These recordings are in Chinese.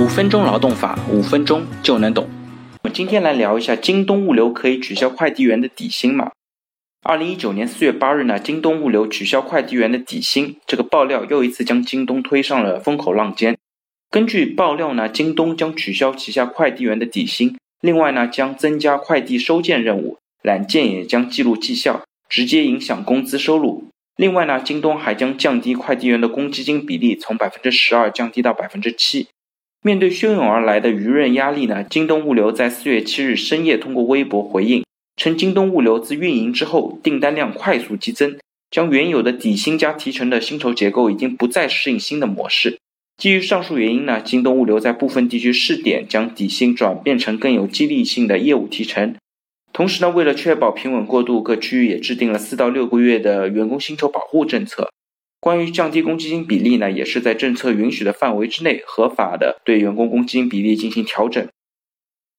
五分钟劳动法，五分钟就能懂。我们今天来聊一下京东物流可以取消快递员的底薪吗？二零一九年四月八日呢，京东物流取消快递员的底薪，这个爆料又一次将京东推上了风口浪尖。根据爆料呢，京东将取消旗下快递员的底薪，另外呢，将增加快递收件任务，揽件也将记录绩效，直接影响工资收入。另外呢，京东还将降低快递员的公积金比例，从百分之十二降低到百分之七。面对汹涌而来的舆论压力呢，京东物流在四月七日深夜通过微博回应，称京东物流自运营之后，订单量快速激增，将原有的底薪加提成的薪酬结构已经不再适应新的模式。基于上述原因呢，京东物流在部分地区试点将底薪转变成更有激励性的业务提成。同时呢，为了确保平稳过渡，各区域也制定了四到六个月的员工薪酬保护政策。关于降低公积金比例呢，也是在政策允许的范围之内，合法的对员工公积金比例进行调整。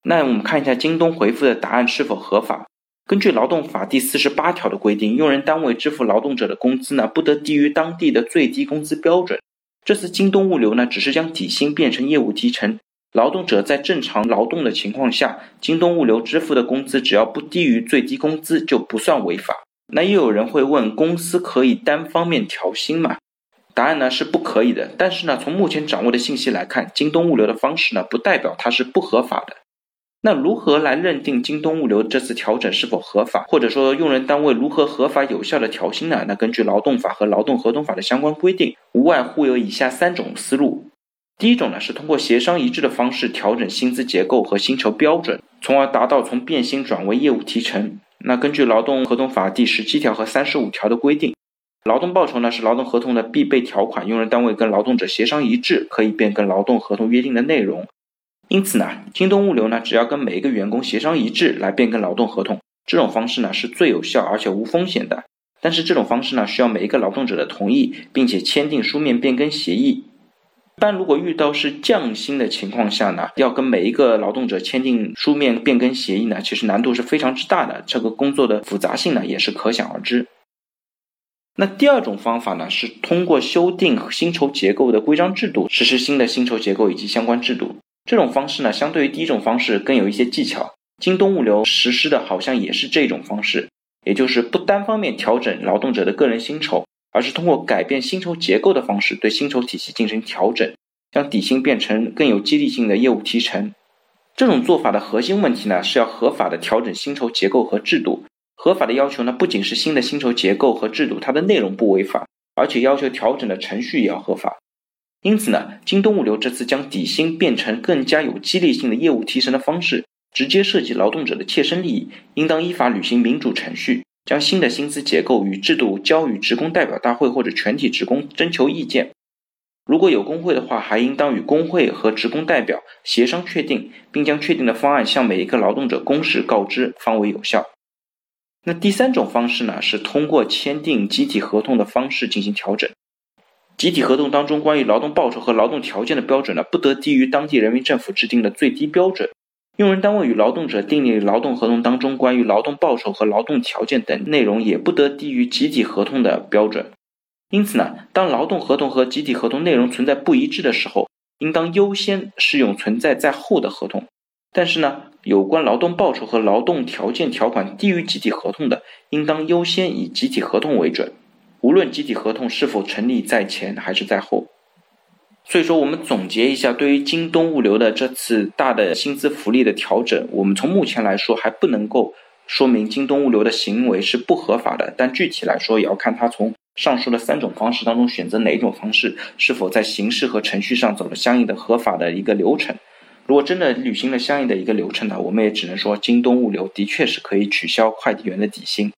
那我们看一下京东回复的答案是否合法？根据劳动法第四十八条的规定，用人单位支付劳动者的工资呢，不得低于当地的最低工资标准。这次京东物流呢，只是将底薪变成业务提成。劳动者在正常劳动的情况下，京东物流支付的工资只要不低于最低工资，就不算违法。那又有人会问，公司可以单方面调薪吗？答案呢是不可以的。但是呢，从目前掌握的信息来看，京东物流的方式呢，不代表它是不合法的。那如何来认定京东物流这次调整是否合法，或者说用人单位如何合法有效的调薪呢？那根据劳动法和劳动合同法的相关规定，无外乎有以下三种思路。第一种呢是通过协商一致的方式调整薪资结构和薪酬标准，从而达到从变薪转为业务提成。那根据劳动合同法第十七条和三十五条的规定，劳动报酬呢是劳动合同的必备条款，用人单位跟劳动者协商一致，可以变更劳动合同约定的内容。因此呢，京东物流呢只要跟每一个员工协商一致来变更劳动合同，这种方式呢是最有效而且无风险的。但是这种方式呢需要每一个劳动者的同意，并且签订书面变更协议。一般如果遇到是降薪的情况下呢，要跟每一个劳动者签订书面变更协议呢，其实难度是非常之大的，这个工作的复杂性呢也是可想而知。那第二种方法呢，是通过修订薪酬结构的规章制度，实施新的薪酬结构以及相关制度。这种方式呢，相对于第一种方式更有一些技巧。京东物流实施的好像也是这种方式，也就是不单方面调整劳动者的个人薪酬。而是通过改变薪酬结构的方式对薪酬体系进行调整，将底薪变成更有激励性的业务提成。这种做法的核心问题呢，是要合法的调整薪酬结构和制度。合法的要求呢，不仅是新的薪酬结构和制度它的内容不违法，而且要求调整的程序也要合法。因此呢，京东物流这次将底薪变成更加有激励性的业务提成的方式，直接涉及劳动者的切身利益，应当依法履行民主程序。将新的薪资结构与制度交予职工代表大会或者全体职工征求意见。如果有工会的话，还应当与工会和职工代表协商确定，并将确定的方案向每一个劳动者公示告知，方为有效。那第三种方式呢，是通过签订集体合同的方式进行调整。集体合同当中关于劳动报酬和劳动条件的标准呢，不得低于当地人民政府制定的最低标准。用人单位与劳动者订立劳动合同当中关于劳动报酬和劳动条件等内容，也不得低于集体合同的标准。因此呢，当劳动合同和集体合同内容存在不一致的时候，应当优先适用存在在后的合同。但是呢，有关劳动报酬和劳动条件条款低于集体合同的，应当优先以集体合同为准，无论集体合同是否成立在前还是在后。所以说，我们总结一下，对于京东物流的这次大的薪资福利的调整，我们从目前来说还不能够说明京东物流的行为是不合法的。但具体来说，也要看他从上述的三种方式当中选择哪一种方式，是否在形式和程序上走了相应的合法的一个流程。如果真的履行了相应的一个流程呢，我们也只能说京东物流的确是可以取消快递员的底薪。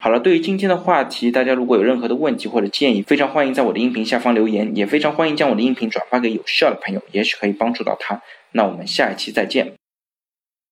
好了，对于今天的话题，大家如果有任何的问题或者建议，非常欢迎在我的音频下方留言，也非常欢迎将我的音频转发给有需要的朋友，也许可以帮助到他。那我们下一期再见。